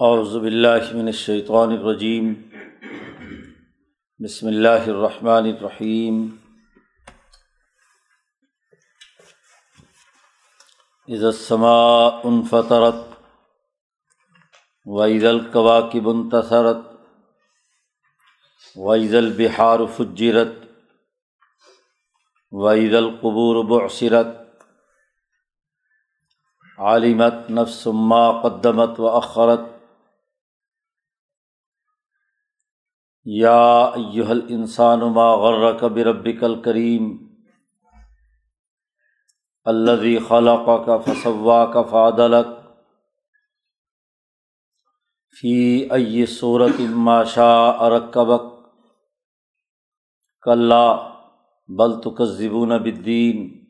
اعوذ باللہ من الشیطان الرجیم۔ بسم اللہ الرحمن الرحیم۔ اذا السماء انفطرت واذا الكواكب انتصرت واذا البحار فجرت واذا القبور بعثرت عالمت نفس ما قدمت واخرت یا ایہا الانسان ما غرک بربک الکریم الذي خلقك فسواك فعدلك فی ای صورت ما شاء رکبک کلا بل تکذبون بالدین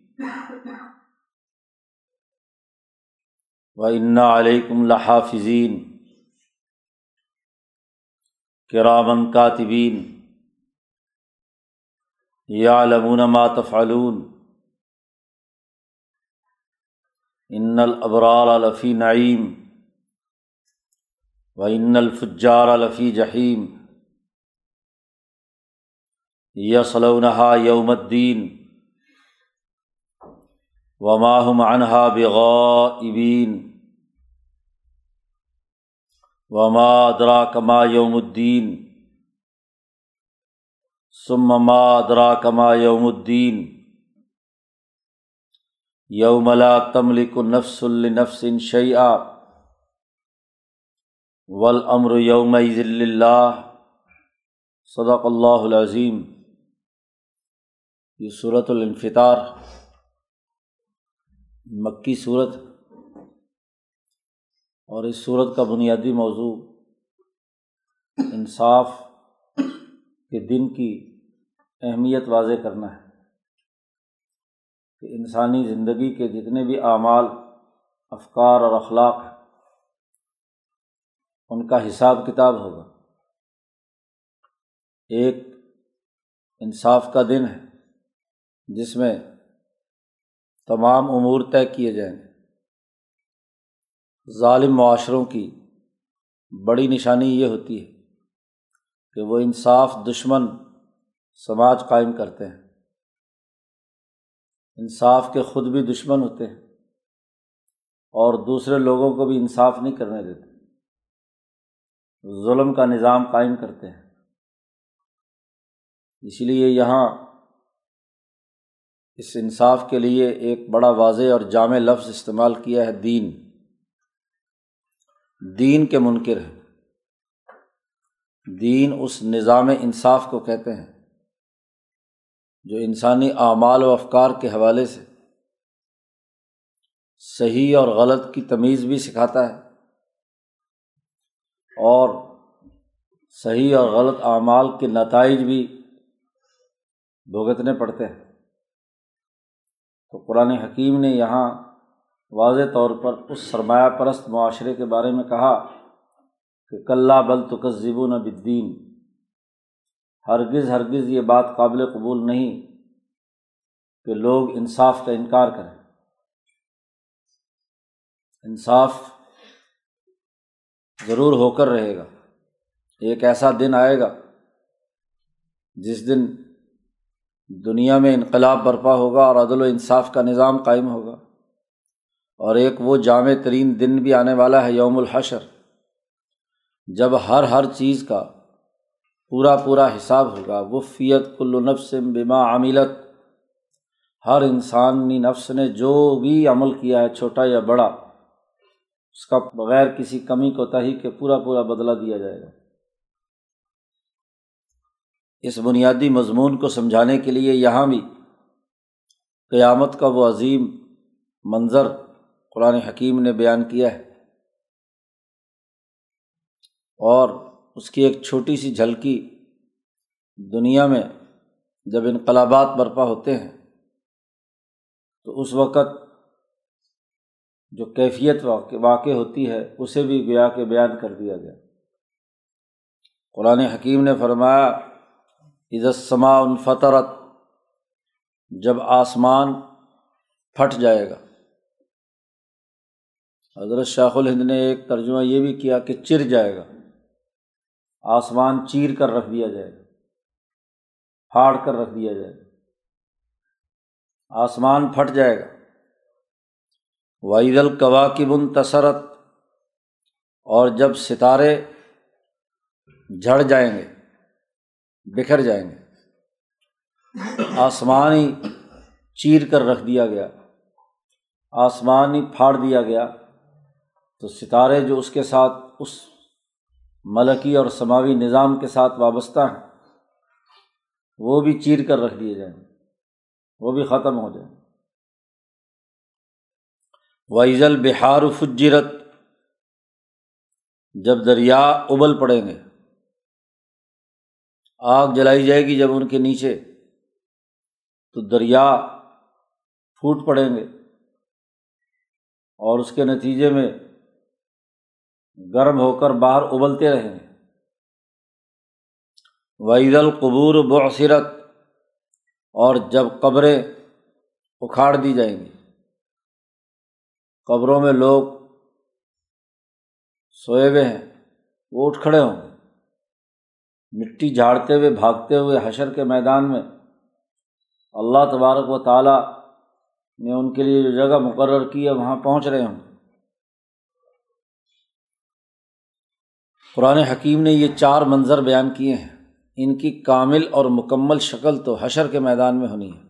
و انا علیکم لحافظین کرامن کاتبین، یعلمون ما تفعلون، ان الابرار لفی نعیم، و ان الفجار لفی جحیم، یصلونہا یوم الدین وما هم عنها بغائبین۔ وما ادرا کما یوم الدین ثم ما ادرا کما یوم الدین یوم لا تملک نفس لنفس شیئا والامر یوم ذل اللہ صدق اللہ العظیم یہ صورت الانفطار، مکی صورت اور اس صورت کا بنیادی موضوع انصاف کے دن کی اہمیت واضح کرنا ہے کہ انسانی زندگی کے جتنے بھی اعمال، افکار اور اخلاق ان کا حساب کتاب ہوگا۔ ایک انصاف کا دن ہے جس میں تمام امور طے کیے جائیں گے۔ ظالم معاشروں کی بڑی نشانی یہ ہوتی ہے کہ وہ انصاف دشمن سماج قائم کرتے ہیں۔ انصاف کے خود بھی دشمن ہوتے ہیں اور دوسرے لوگوں کو بھی انصاف نہیں کرنے دیتے۔ ظلم کا نظام قائم کرتے ہیں۔ اس لیے یہاں اس انصاف کے لیے ایک بڑا واضح اور جامع لفظ استعمال کیا ہے دین۔ دین کے منکر ہیں۔ دین اس نظام انصاف کو کہتے ہیں جو انسانی اعمال و افکار کے حوالے سے صحیح اور غلط کی تمیز بھی سکھاتا ہے اور صحیح اور غلط اعمال کے نتائج بھی بھگتنے پڑتے ہیں۔ تو قرآن حکیم نے یہاں واضح طور پر اس سرمایہ پرست معاشرے کے بارے میں کہا کہ کلّہ بل تکذب نہ بدین ہرگز ہرگز یہ بات قابل قبول نہیں کہ لوگ انصاف کا انکار کریں۔ انصاف ضرور ہو کر رہے گا۔ ایک ایسا دن آئے گا جس دن دنیا میں انقلاب برپا ہوگا اور عدل و انصاف کا نظام قائم ہوگا۔ اور ایک وہ جامع ترین دن بھی آنے والا ہے یوم الحشر، جب ہر ہر چیز کا پورا پورا حساب ہوگا۔ وہ فیت کل نفس بما عاملت ہر انسانی نفس نے جو بھی عمل کیا ہے، چھوٹا یا بڑا، اس کا بغیر کسی کمی کوتاہی کے پورا پورا بدلا دیا جائے گا۔ اس بنیادی مضمون کو سمجھانے کے لیے یہاں بھی قیامت کا وہ عظیم منظر قرآن حکیم نے بیان کیا ہے۔ اور اس کی ایک چھوٹی سی جھلکی دنیا میں جب انقلابات برپا ہوتے ہیں، تو اس وقت جو کیفیت واقع ہوتی ہے، اسے بھی گیا کے بیان کر دیا گیا۔ قرآن حکیم نے فرمایا عزتسما الفطرت جب آسمان پھٹ جائے گا حضرت شاخ الہند نے ایک ترجمہ یہ بھی کیا کہ چر جائے گا۔ آسمان چیر کر رکھ دیا جائے گا۔ پھاڑ کر رکھ دیا جائے گا۔ آسمان پھٹ جائے گا۔ وعید القوا کی بن تسرت اور جب ستارے جھڑ جائیں گے، بکھر جائیں گے۔ آسمان ہی چیر کر رکھ دیا گیا۔ آسمان ہی پھاڑ دیا گیا۔ تو ستارے جو اس کے ساتھ، اس ملکی اور سماوی نظام کے ساتھ وابستہ ہیں، وہ بھی چیر کر رکھ دیے جائیں، وہ بھی ختم ہو جائیں۔ وائزل بہار فجرت، جب دریا ابل پڑیں گے، آگ جلائی جائے گی جب ان کے نیچے، تو دریا پھوٹ پڑیں گے۔ اور اس کے نتیجے میں گرم ہو کر باہر ابلتے رہیں۔ گے وعید القبور بصیرت اور جب قبریں اکھاڑ دی جائیں گی۔ قبروں میں لوگ سوئے ہوئے ہیں، وہ اٹھ کھڑے ہوں گے۔ مٹی جھاڑتے ہوئے، بھاگتے ہوئے حشر کے میدان میں اللہ تبارک و تعالیٰ نے ان کے لیے جو جگہ مقرر کی ہے، وہاں پہنچ رہے ہوں۔ قرآن حکیم نے یہ چار منظر بیان کیے ہیں۔ ان کی کامل اور مکمل شکل تو حشر کے میدان میں ہونی ہے۔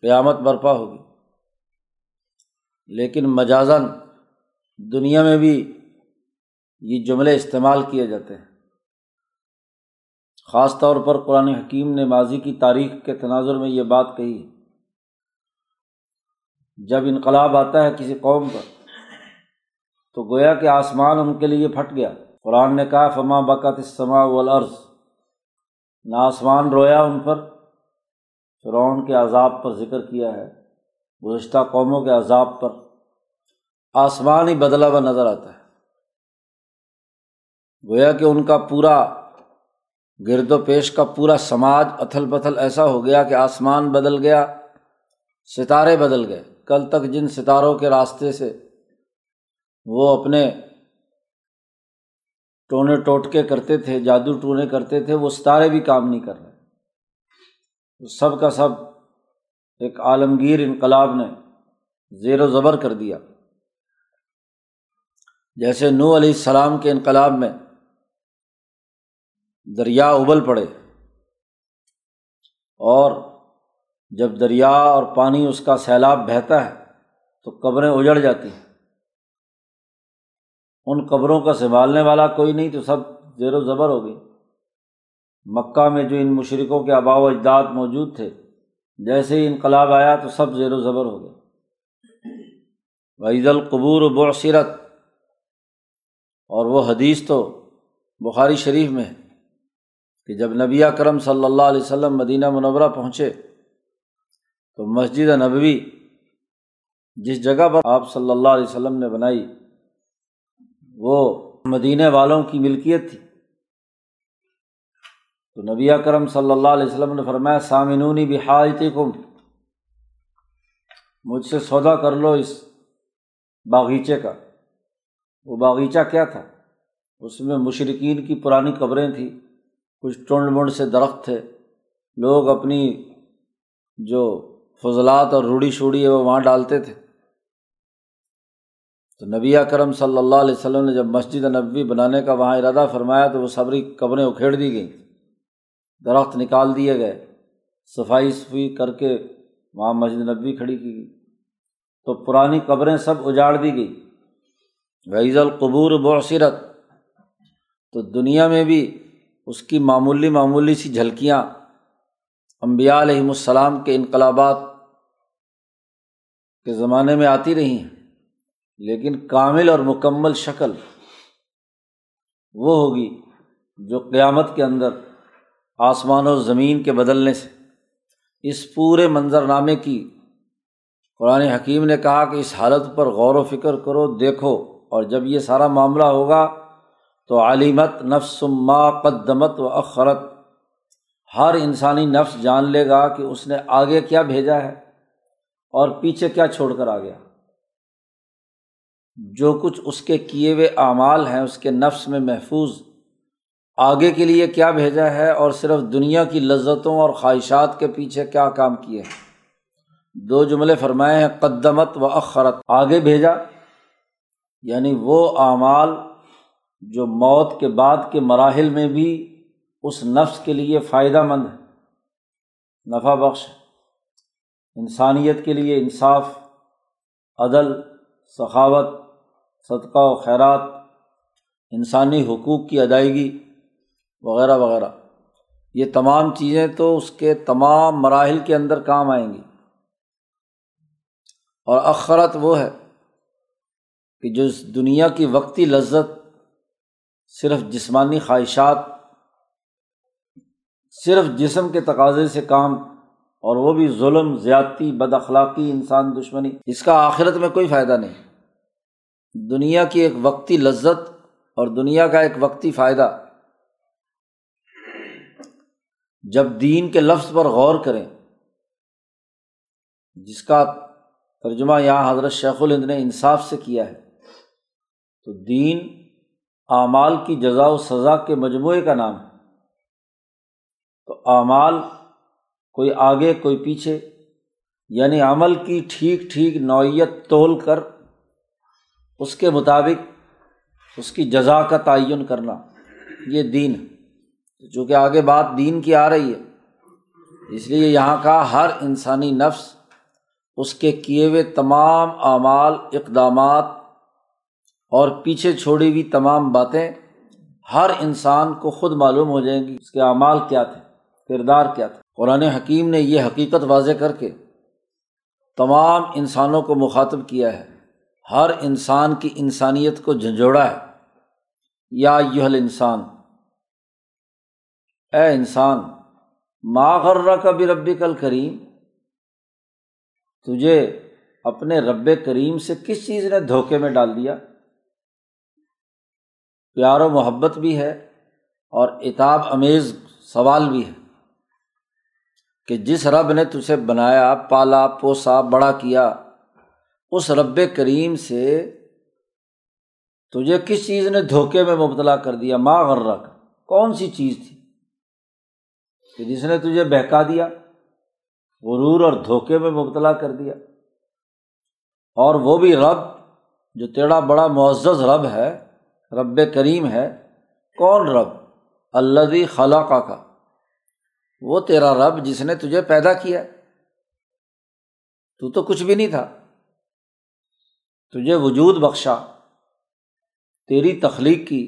قیامت برپا ہوگی۔ لیکن مجازن دنیا میں بھی یہ جملے استعمال کیے جاتے ہیں۔ خاص طور پر قرآن حکیم نے ماضی کی تاریخ کے تناظر میں یہ بات کہی۔ جب انقلاب آتا ہے کسی قوم پر، تو گویا کہ آسمان ان کے لیے پھٹ گیا۔ قرآن نے کہا، فما بکت اسما والارض نہ آسمان رویا ان پر، فرعون کے عذاب پر ذکر کیا ہے۔ گزشتہ قوموں کے عذاب پر۔ آسمان ہی بدلا ہوا نظر آتا ہے۔ گویا کہ ان کا پورا گرد و پیش کا پورا سماج اتھل پتھل ایسا ہو گیا کہ آسمان بدل گیا، ستارے بدل گئے۔ کل تک جن ستاروں کے راستے سے وہ اپنے ٹونے ٹوٹکے کرتے تھے، جادو ٹونے کرتے تھے، وہ ستارے بھی کام نہیں کر رہے۔ سب کا سب ایک عالمگیر انقلاب نے زیر و زبر کر دیا۔ جیسے نو علیہ السلام کے انقلاب میں دریا ابل پڑے، اور جب دریا اور پانی اس کا سیلاب بہتا ہے تو قبریں اجڑ جاتی ہیں۔ ان قبروں کا سنبھالنے والا کوئی نہیں تو سب زیر و زبر ہو گئی مکہ میں جو ان مشرقوں کے آبا و اجداد موجود تھے، جیسے ہی انقلاب آیا تو سب زیر و زبر ہو گئے۔ وعید القبور و اور وہ حدیث تو بخاری شریف میں ہے کہ جب نبی کرم صلی اللہ علیہ وسلم مدینہ منورہ پہنچے تو مسجد نبوی جس جگہ پر آپ صلی اللہ علیہ وسلم نے بنائی وہ مدینہ والوں کی ملکیت تھی۔ تو نبی کرم صلی اللہ علیہ وسلم نے فرمایا، سامنونی بحایتی کم مجھ سے سودا کر لو اس باغیچے کا۔ وہ باغیچہ کیا تھا؟ اس میں مشرقین کی پرانی قبریں تھیں، کچھ ٹونڈ مونڈ سے درخت تھے۔ لوگ اپنی جو فضلات اور روڑی شوڑی ہے، وہ وہاں ڈالتے تھے۔ تو نبی کرم صلی اللہ علیہ وسلم نے جب مسجد نبوی بنانے کا وہاں ارادہ فرمایا تو وہ صبری قبریں اکھیڑ دی گئیں۔ درخت نکال دیے گئے۔ صفائی صفائی کر کے وہاں مسجد نبوی کھڑی کی گئی۔ تو پرانی قبریں سب اجاڑ دی گئی وعیز القبور بصیرت تو دنیا میں بھی اس کی معمولی معمولی سی جھلکیاں امبیا علیہم السلام کے انقلابات کے زمانے میں آتی رہی ہیں۔ لیکن کامل اور مکمل شکل وہ ہوگی جو قیامت کے اندر آسمان و زمین کے بدلنے سے، اس پورے منظرنامے کی قرآن حکیم نے کہا کہ اس حالت پر غور و فکر کرو، دیکھو، اور جب یہ سارا معاملہ ہوگا تو عالمت نفس ما قدمت و اخرت ہر انسانی نفس جان لے گا کہ اس نے آگے کیا بھیجا ہے اور پیچھے کیا چھوڑ کر آ گیا جو کچھ اس کے کیے ہوئے اعمال ہیں، اس کے نفس میں محفوظ، آگے کے لیے کیا بھیجا ہے؟ اور صرف دنیا کی لذتوں اور خواہشات کے پیچھے کیا کام کیے ہیں؟ دو جملے فرمائے ہیں، قدمت و اخرت۔ آگے بھیجا یعنی وہ اعمال جو موت کے بعد کے مراحل میں بھی اس نفس کے لیے فائدہ مند ہے نفع بخش، انسانیت کے لیے انصاف، عدل، سخاوت صدقہ و خیرات، انسانی حقوق کی ادائیگی وغیرہ وغیرہ۔ یہ تمام چیزیں تو اس کے تمام مراحل کے اندر کام آئیں گی۔ اور اخرت وہ ہے کہ جو اس دنیا کی وقتی لذت، صرف جسمانی خواہشات، صرف جسم کے تقاضے سے کام، اور وہ بھی ظلم، زیادتی، بد اخلاقی، انسان دشمنی، اس کا آخرت میں کوئی فائدہ نہیں۔ دنیا کی ایک وقتی لذت اور دنیا کا ایک وقتی فائدہ۔ جب دین کے لفظ پر غور کریں، جس کا ترجمہ یہاں حضرت شیخ الہند نے انصاف سے کیا ہے، تو دین اعمال کی جزا و سزا کے مجموعے کا نام ہے۔ تو اعمال کوئی آگے، کوئی پیچھے یعنی عمل کی ٹھیک ٹھیک نوعیت تول کر اس کے مطابق اس کی جزا کا تعین کرنا، یہ دین ہے۔ چونکہ آگے بات دین کی آ رہی ہے، اس لیے یہاں کا ہر انسانی نفس اس کے کیے ہوئے تمام اعمال، اقدامات اور پیچھے چھوڑی ہوئی تمام باتیں ہر انسان کو خود معلوم ہو جائیں گی اس کے اعمال کیا تھے، کردار کیا تھا قرآن حکیم نے یہ حقیقت واضح کر کے تمام انسانوں کو مخاطب کیا ہے۔ ہر انسان کی انسانیت کو جھنجھوڑا ہے۔ یا یحل انسان اے انسان، ما غرہ کا بھی ربی کل کریم تجھے اپنے رب کریم سے کس چیز نے دھوکے میں ڈال دیا؟ پیار و محبت بھی ہے اور اتاب امیز سوال بھی ہے کہ جس رب نے تجھے بنایا، پالا، پوسا، بڑا کیا اس رب کریم سے تجھے کس چیز نے دھوکے میں مبتلا کر دیا؟ ماں غرہ کا کون سی چیز تھی؟ کہ جس نے تجھے بہکا دیا، غرور اور دھوکے میں مبتلا کر دیا۔ اور وہ بھی رب، جو تیرا بڑا معزز رب ہے، رب کریم ہے۔ کون رب؟ اللہ خلا کا وہ تیرا رب جس نے تجھے پیدا کیا۔ تو تو کچھ بھی نہیں تھا۔ تجھے وجود بخشا، تیری تخلیق کی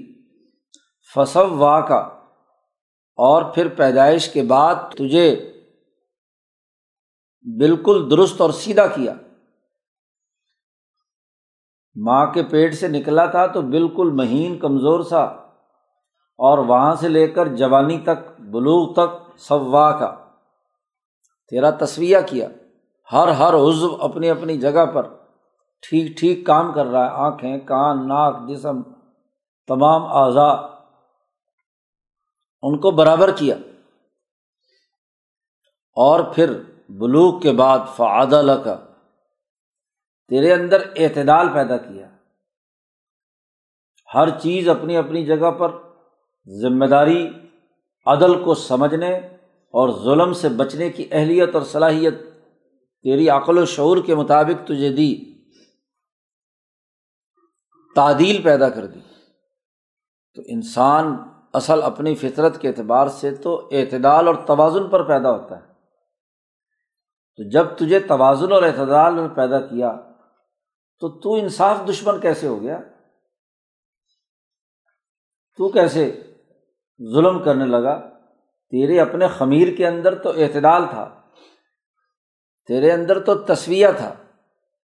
فصو وا کا، اور پھر پیدائش کے بعد تجھے بالکل درست اور سیدھا کیا۔ ماں کے پیٹ سے نکلا تھا تو بالکل مہین، کمزور سا، اور وہاں سے لے کر جوانی تک، بلوغ تک، سوا کا۔ تیرا تصویہ کیا، ہر ہر عزو اپنی اپنی جگہ پر۔ ٹھیک ٹھیک کام کر رہا ہے، آنکھیں، کان، ناک، جسم، تمام اعضا ان کو برابر کیا۔ اور پھر بلوک کے بعد فعادہ کا تیرے اندر اعتدال پیدا کیا۔ ہر چیز اپنی اپنی جگہ پر ذمہ داری، عدل کو سمجھنے اور ظلم سے بچنے کی اہلیت اور صلاحیت تیری عقل و شعور کے مطابق تجھے دی۔ تعدیل پیدا کر دی۔ تو انسان اصل اپنی فطرت کے اعتبار سے تو اعتدال اور توازن پر پیدا ہوتا ہے۔ تو جب تجھے توازن اور اعتدال میں پیدا کیا، تو تو انصاف دشمن کیسے ہو گیا؟ تو کیسے ظلم کرنے لگا؟ تیرے اپنے خمیر کے اندر تو اعتدال تھا، تیرے اندر تو تصویہ تھا،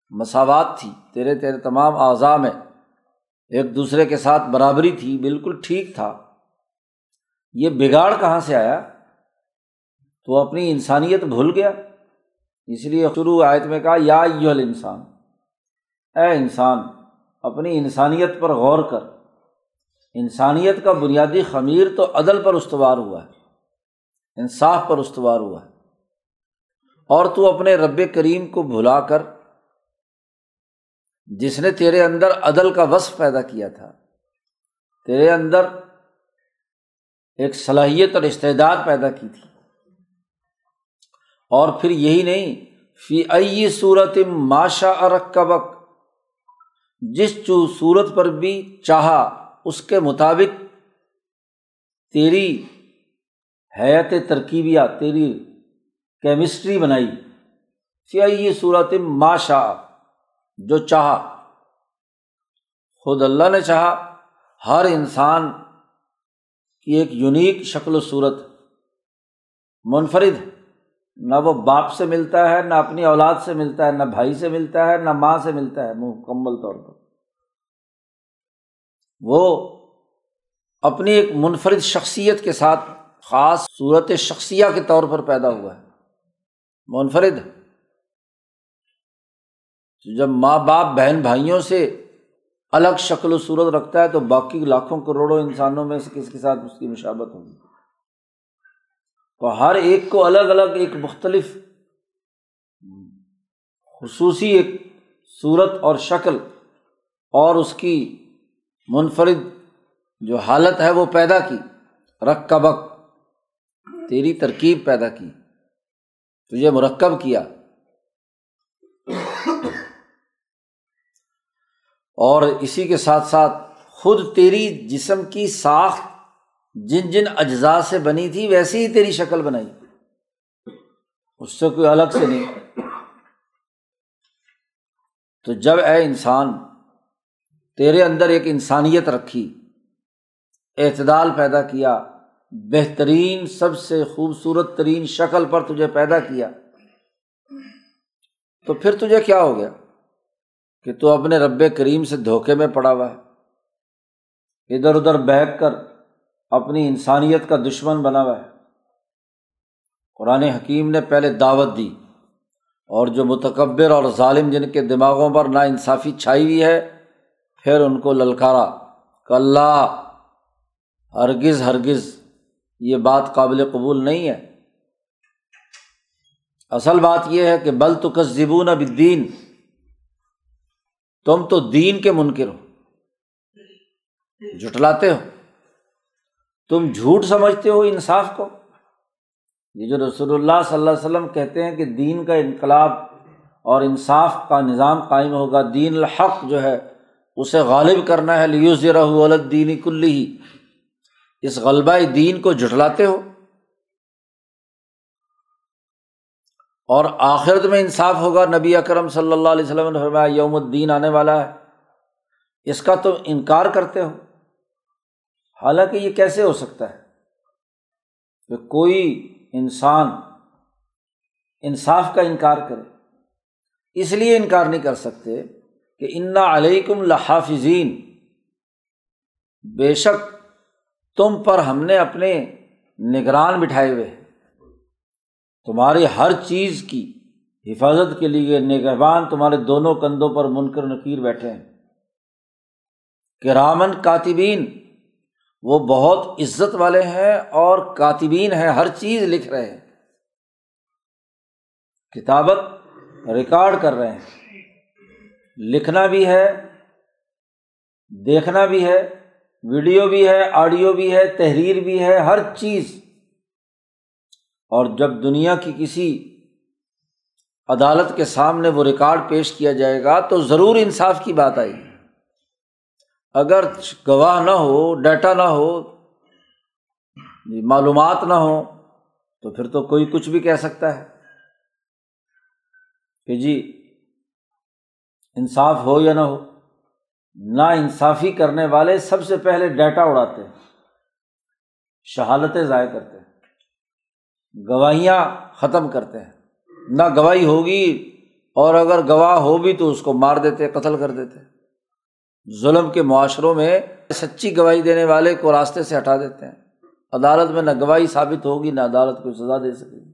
مساوات تھی، تیرے تیرے تمام اعضاء میں ایک دوسرے کے ساتھ برابری تھی، بالکل ٹھیک تھا۔ یہ بگاڑ کہاں سے آیا؟ تو اپنی انسانیت بھول گیا۔ اس لیے شروع آیت میں کہا، یا انسان اے انسان، اپنی انسانیت پر غور کر۔ انسانیت کا بنیادی خمیر تو عدل پر استوار ہوا ہے، انصاف پر استوار ہوا ہے۔ اور تو اپنے رب کریم کو بھلا کر جس نے تیرے اندر عدل کا وصف پیدا کیا تھا، تیرے اندر ایک صلاحیت اور استعداد پیدا کی تھی۔ اور پھر یہی نہیں، فی ائی صورت ماشا ارکبک جس چو صورت پر بھی چاہا، اس کے مطابق تیری حیت ترکیبیہ، تیری کیمسٹری بنائی۔ فی ائی صورت ماشا جو چاہا۔ خود اللہ نے چاہا۔ ہر انسان کی ایک یونیک شکل و صورت۔ منفرد۔ نہ وہ باپ سے ملتا ہے، نہ اپنی اولاد سے ملتا ہے، نہ بھائی سے ملتا ہے، نہ ماں سے ملتا ہے۔ مکمل طور پر۔ وہ اپنی ایک منفرد شخصیت کے ساتھ خاص صورت شخصیہ کے طور پر پیدا ہوا ہے۔ منفرد۔ جب ماں باپ، بہن بھائیوں سے الگ شکل و صورت رکھتا ہے تو باقی لاکھوں کروڑوں انسانوں میں سے کس کے ساتھ اس کی مشابت ہوگی؟ تو ہر ایک کو الگ الگ ایک مختلف خصوصی ایک صورت اور شکل اور اس کی منفرد جو حالت ہے وہ پیدا کی۔ رق کبک، تیری ترکیب پیدا کی۔ تجھے مرکب کیا۔ اور اسی کے ساتھ ساتھ خود تیری جسم کی ساخت جن جن اجزاء سے بنی تھی، ویسی ہی تیری شکل بنائی۔ اس سے کوئی الگ سے نہیں۔ تو جب اے انسان، تیرے اندر ایک انسانیت رکھی، اعتدال پیدا کیا، بہترین، سب سے خوبصورت ترین شکل پر تجھے پیدا کیا، تو پھر تجھے کیا ہو گیا؟ کہ تو اپنے رب کریم سے دھوکے میں پڑا ہوا ہے۔ ادھر ادھر بہک کر اپنی انسانیت کا دشمن بنا ہوا ہے۔ قرآن حکیم نے پہلے دعوت دی اور جو متکبر اور ظالم جن کے دماغوں پر نا انصافی چھائی ہوئی ہے، پھر ان کو للکارا کہ اللہ ہرگز ہرگز، یہ بات قابل قبول نہیں ہے۔ اصل بات یہ ہے کہ بل تو کس زبون تم تو دین کے منکر ہو۔ جٹلاتے ہو۔ تم جھوٹ سمجھتے ہو انصاف کو۔ یہ جو رسول اللہ صلی اللہ علیہ وسلم کہتے ہیں کہ دین کا انقلاب اور انصاف کا نظام قائم ہوگا، دین الحق جو ہے، اسے غالب کرنا ہے۔ لیوز رہ دینی کلی ہی اس غلبہ دین کو جٹلاتے ہو۔ اور آخرت میں انصاف ہوگا۔ نبی اکرم صلی اللہ علیہ وسلم نے فرمایا، یوم الدین آنے والا ہے۔ اس کا تم انکار کرتے ہو۔ حالانکہ یہ کیسے ہو سکتا ہے؟ کہ کوئی انسان انصاف کا انکار کرے۔ اس لیے انکار نہیں کر سکتے کہ انا علیکم لحافظین بے شک تم پر ہم نے اپنے نگران بٹھائے ہوئے ہیں۔ تمہاری ہر چیز کی حفاظت کے لیے نگہبان تمہارے دونوں کندھوں پر منکر نکیر بیٹھے ہیں۔ کہ رامن کاتبین، وہ بہت عزت والے ہیں اور کاتبین ہیں، ہر چیز لکھ رہے ہیں۔ کتابت ریکارڈ کر رہے ہیں۔ لکھنا بھی ہے، دیکھنا بھی ہے، ویڈیو بھی ہے، آڈیو بھی ہے، تحریر بھی ہے، ہر چیز۔ اور جب دنیا کی کسی عدالت کے سامنے وہ ریکارڈ پیش کیا جائے گا تو ضرور انصاف کی بات آئے گی۔ اگر گواہ نہ ہو، ڈیٹا نہ ہو، معلومات نہ ہو تو پھر تو کوئی کچھ بھی کہہ سکتا ہے۔ کہ جی انصاف ہو یا نہ ہو، نا انصافی کرنے والے سب سے پہلے ڈیٹا اڑاتے ہیں شہادتیں ضائع کرتے ہیں۔ گواہیاں ختم کرتے ہیں۔ نہ گواہی ہوگی اور اگر گواہ ہو بھی تو اس کو مار دیتے، قتل کر دیتے۔ ظلم کے معاشروں میں سچی گواہی دینے والے کو راستے سے ہٹا دیتے ہیں۔ عدالت میں نہ گواہی ثابت ہوگی، نہ عدالت کو سزا دے سکے گی۔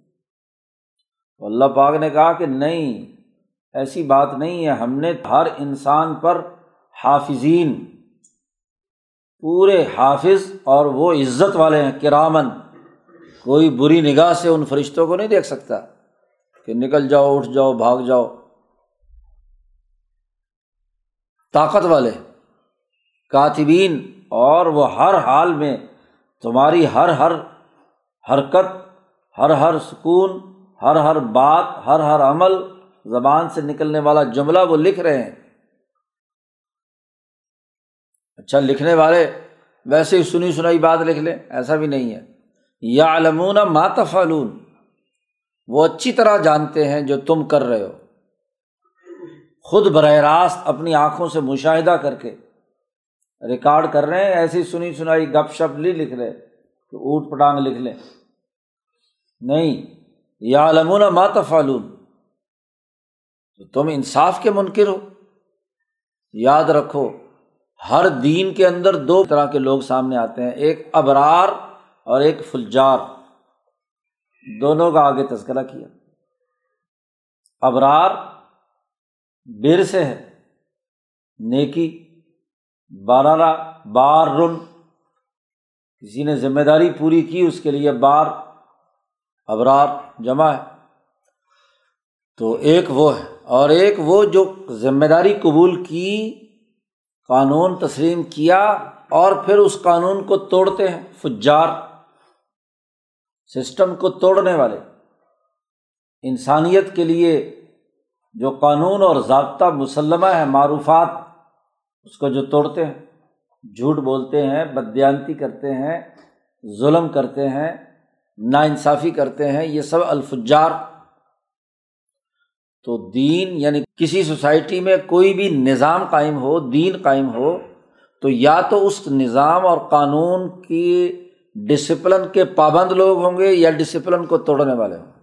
تو اللہ پاک نے کہا کہ نہیں، ایسی بات نہیں ہے۔ ہم نے ہر انسان پر حافظین، پورے حافظ اور وہ عزت والے ہیں کرامن کوئی بری نگاہ سے ان فرشتوں کو نہیں دیکھ سکتا کہ نکل جاؤ، اٹھ جاؤ، بھاگ جاؤ۔ طاقت والے، کاتبین، اور وہ ہر حال میں تمہاری ہر ہر حرکت، ہر ہر سکون، ہر ہر بات، ہر ہر عمل زبان سے نکلنے والا جملہ وہ لکھ رہے ہیں۔ اچھا لکھنے والے ویسے ہی سنی سنائی بات لکھ لیں، ایسا بھی نہیں ہے۔ یا علمون ماتفعلون وہ اچھی طرح جانتے ہیں جو تم کر رہے ہو۔ خود براہ راست اپنی آنکھوں سے مشاہدہ کر کے ریکارڈ کر رہے ہیں، ایسی سنی سنائی، گپ شپ نہیں لکھ رہے کہ اوٹ پٹانگ لکھ لیں۔ نہیں یا علمون ماتفعلون تو تم انصاف کے منکر ہو۔ یاد رکھو، ہر دین کے اندر دو طرح کے لوگ سامنے آتے ہیں۔ ایک ابرار اور ایک فلجار۔ دونوں کا آگے تذکرہ کیا۔ ابرار بیر سے ہے۔ نیکی بارہ بار رن کسی نے ذمہ داری پوری کی اس کے لیے بار ابرار جمع ہے۔ تو ایک وہ ہے۔ اور ایک وہ جو ذمہ داری قبول کی، قانون تسلیم کیا اور پھر اس قانون کو توڑتے ہیں۔ فجار۔ سسٹم کو توڑنے والے۔ انسانیت کے لیے جو قانون اور ضابطہ مسلمہ ہے، معروفات، اس کو جو توڑتے ہیں، جھوٹ بولتے ہیں بدیانتی کرتے ہیں، ظلم کرتے ہیں نا انصافی کرتے ہیں، یہ سب الفجار۔ تو دین یعنی کسی سوسائٹی میں کوئی بھی نظام قائم ہو، دین قائم ہو، تو یا تو اس نظام اور قانون کی ڈسپلن کے پابند لوگ ہوں گے یا ڈسپلن کو توڑنے والے ہوں گے؟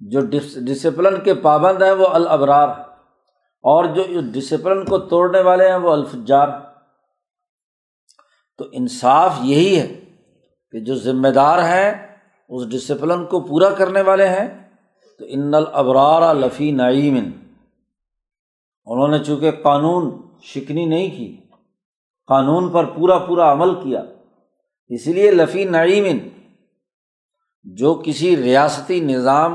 جو ڈسپلن کے پابند ہیں وہ الابرار اور جو ڈسپلن کو توڑنے والے ہیں وہ الفجار تو انصاف یہی ہے کہ جو ذمہ دار ہیں، اس ڈسپلن کو پورا کرنے والے ہیں۔ تو ان الابرار لفی نعیمن انہوں نے چونکہ قانون شکنی نہیں کی، قانون پر پورا پورا عمل کیا اس لیے لفی نعیمن جو کسی ریاستی نظام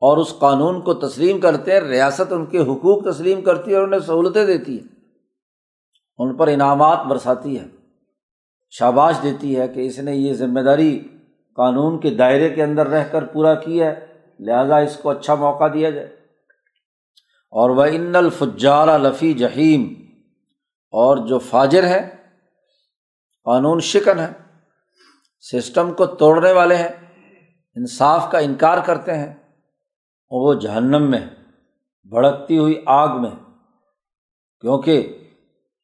اور اس قانون کو تسلیم کرتے ہیں، ریاست ان کے حقوق تسلیم کرتی ہے اور انہیں سہولتیں دیتی ہے ان پر انعامات برساتی ہے، شاباش دیتی ہے کہ اس نے یہ ذمہ داری قانون کے دائرے کے اندر رہ کر پورا کیا ہے، لہٰذا اس کو اچھا موقع دیا جائے۔ اور وہ ان الفجار لفی جہیم اور جو فاجر ہے، قانون شکن ہے۔ سسٹم کو توڑنے والے ہیں، انصاف کا انکار کرتے ہیں وہ جہنم میں بھڑکتی ہوئی آگ میں۔ کیونکہ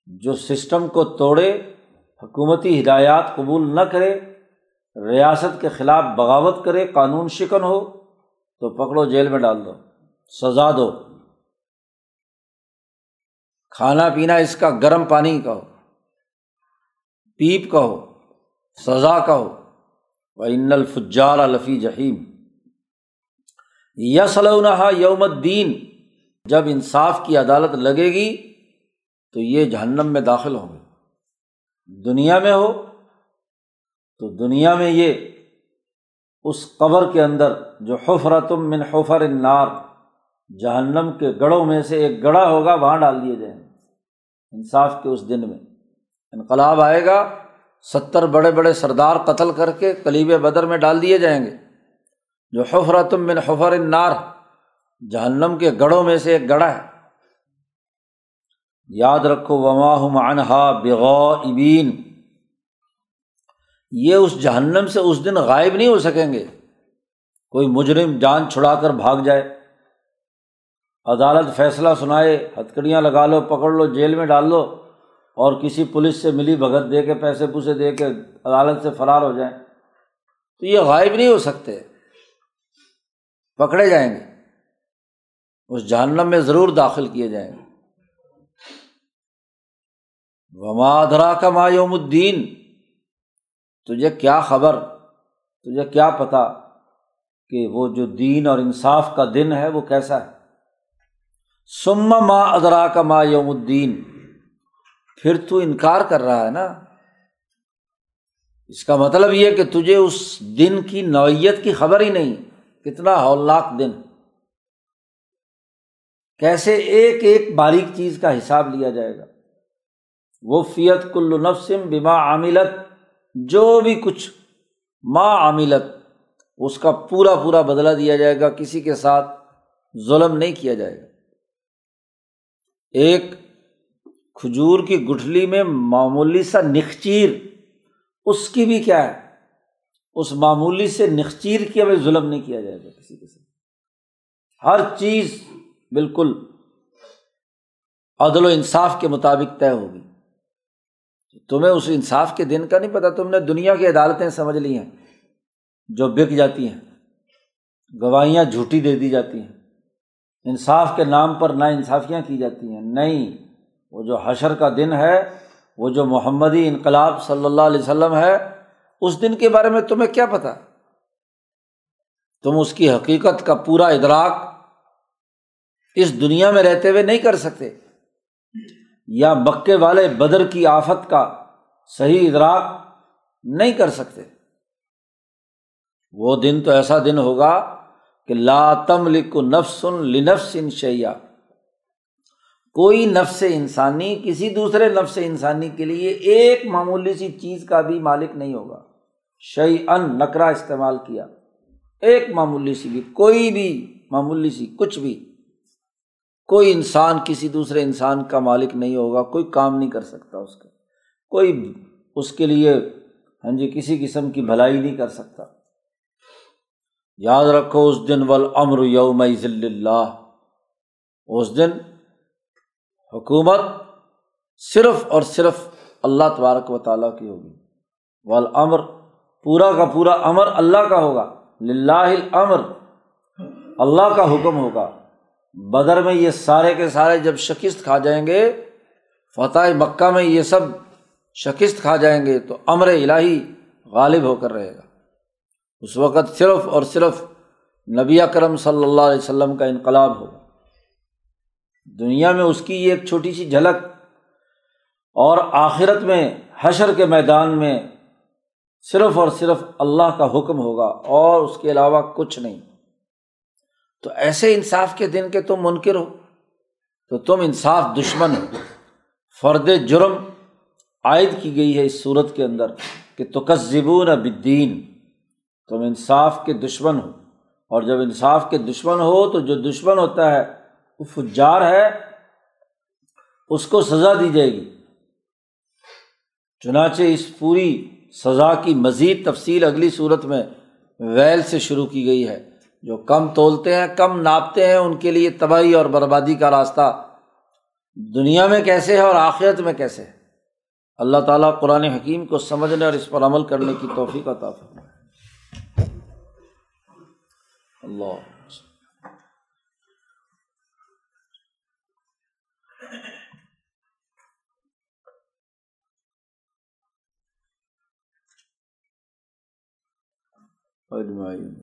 جو سسٹم کو توڑے، حکومتی ہدایات قبول نہ کرے، ریاست کے خلاف بغاوت کرے، قانون شکن ہو، تو پکڑو، جیل میں ڈال دو، سزا دو۔ کھانا پینا اس کا گرم پانی کا ہو پیپ کا ہو سزا کا ہو و ان الفجار الفی جہیم یسلح یوم الدین جب انصاف کی عدالت لگے گی، تو یہ جہنم میں داخل ہوں گے۔ دنیا میں ہو، تو دنیا میں یہ، اس قبر کے اندر جو حفرتم من حفر النار، جہنم کے گڑھوں میں سے ایک گڑھا ہوگا، وہاں ڈال دیے جائیں انصاف کے اس دن میں۔ انقلاب آئے گا ستر بڑے بڑے سردار قتل کر کے کلیب بدر میں ڈال دیے جائیں گے۔ جو حفرتم من حفر النار، جہنم کے گڑھوں میں سے ایک گڑھا ہے۔ یاد رکھو، وما معنہا بغین یہ اس جہنم سے اس دن غائب نہیں ہو سکیں گے۔ کوئی مجرم جان چھڑا کر بھاگ جائے۔ عدالت فیصلہ سنائے ہتکڑیاں لگا لو، پکڑ لو، جیل میں ڈال لو۔ اور کسی پولیس سے ملی بھگت دے کے پیسے پوسے دے کے عدالت سے فرار ہو جائیں تو یہ غائب نہیں ہو سکتے، پکڑے جائیں گے، اس جہنم میں ضرور داخل کیے جائیں گے۔ ومادرا کا مایوم الدین تجھے کیا خبر؟ تجھے کیا پتا کہ وہ جو دین اور انصاف کا دن ہے وہ کیسا ہے؟ سما ما ادرا کا ما یوم الدین پھر تو انکار کر رہا ہے نا۔ اس کا مطلب یہ کہ تجھے اس دن کی نوعیت کی خبر ہی نہیں، کتنا ہولناک دن۔ کیسے ایک ایک باریک چیز کا حساب لیا جائے گا۔ وہ فیت کل نفسم بما عاملت جو بھی کچھ ماں عاملت اس کا پورا پورا بدلا دیا جائے گا، کسی کے ساتھ ظلم نہیں کیا جائے گا۔ ایک کھجور کی گٹھلی میں معمولی سا نخچیر، اس کی بھی کیا ہے؟ اس معمولی سے نخچیر کی ہمیں ظلم نہیں کیا جائے گا کسی کے ساتھ ہر چیز بالکل عدل و انصاف کے مطابق طے ہوگی۔ تمہیں اس انصاف کے دن کا نہیں پتا تم نے دنیا کی عدالتیں سمجھ لی ہیں، جو بک جاتی ہیں، گواہیاں جھوٹی دے دی جاتی ہیں۔ انصاف کے نام پر نا انصافیاں کی جاتی ہیں۔ نہیں وہ جو حشر کا دن ہے، وہ جو محمدی انقلاب صلی اللہ علیہ وسلم ہے، اس دن کے بارے میں تمہیں کیا پتا تم اس کی حقیقت کا پورا ادراک اس دنیا میں رہتے ہوئے نہیں کر سکتے۔ یا مکے والے بدر کی آفت کا صحیح ادراک نہیں کر سکتے۔ وہ دن تو ایسا دن ہوگا کہ لاتم لک نفس لنفس ان شیا کوئی نفس انسانی، کسی دوسرے نفس انسانی کے لیے ایک معمولی سی چیز کا بھی مالک نہیں ہوگا۔ شعی ان نکرا استعمال کیا۔ ایک معمولی سی بھی، کوئی بھی معمولی سی، کچھ بھی۔ کوئی انسان، کسی دوسرے انسان کا مالک نہیں ہوگا، کوئی کام نہیں کر سکتا اس کا۔ کوئی اس کے لیے ہاں جی کسی قسم کی بھلائی نہیں کر سکتا۔ یاد رکھو اس دن ول امر یوم ذل اللہ اس دن حکومت صرف اور صرف اللہ تبارک و تعالیٰ کی ہوگی۔ ول امر پورا کا پورا امر اللہ کا ہوگا۔ امر اللہ کا حکم ہوگا۔ بدر میں یہ سارے کے سارے جب شکست کھا جائیں گے، فتح مکہ میں یہ سب شکست کھا جائیں گے، تو امر الہی غالب ہو کر رہے گا۔ اس وقت صرف اور صرف نبی کرم صلی اللہ علیہ وسلم کا انقلاب ہوگا۔ دنیا میں اس کی یہ ایک چھوٹی سی جھلک اور آخرت میں حشر کے میدان میں صرف اور صرف اللہ کا حکم ہوگا اور اس کے علاوہ کچھ نہیں۔ تو ایسے انصاف کے دن کے تم منکر ہو، تو تم انصاف دشمن ہو۔ فرد جرم عائد کی گئی ہے اس صورت کے اندر کہ تو بدین تم انصاف کے دشمن ہو۔ اور جب انصاف کے دشمن ہو تو جو دشمن ہوتا ہے وہ فجار ہے، اس کو سزا دی جائے گی۔ چنانچہ اس پوری سزا کی مزید تفصیل اگلی صورت میں ویل سے شروع کی گئی ہے۔ جو کم تولتے ہیں، کم ناپتے ہیں، ان کے لیے تباہی اور بربادی کا راستہ دنیا میں کیسے ہے اور آخرت میں کیسے ہے۔ اللہ تعالیٰ قرآن حکیم کو سمجھنے اور اس پر عمل کرنے کی توفیق عطا فرمائے۔ اللہ۔ اجمائی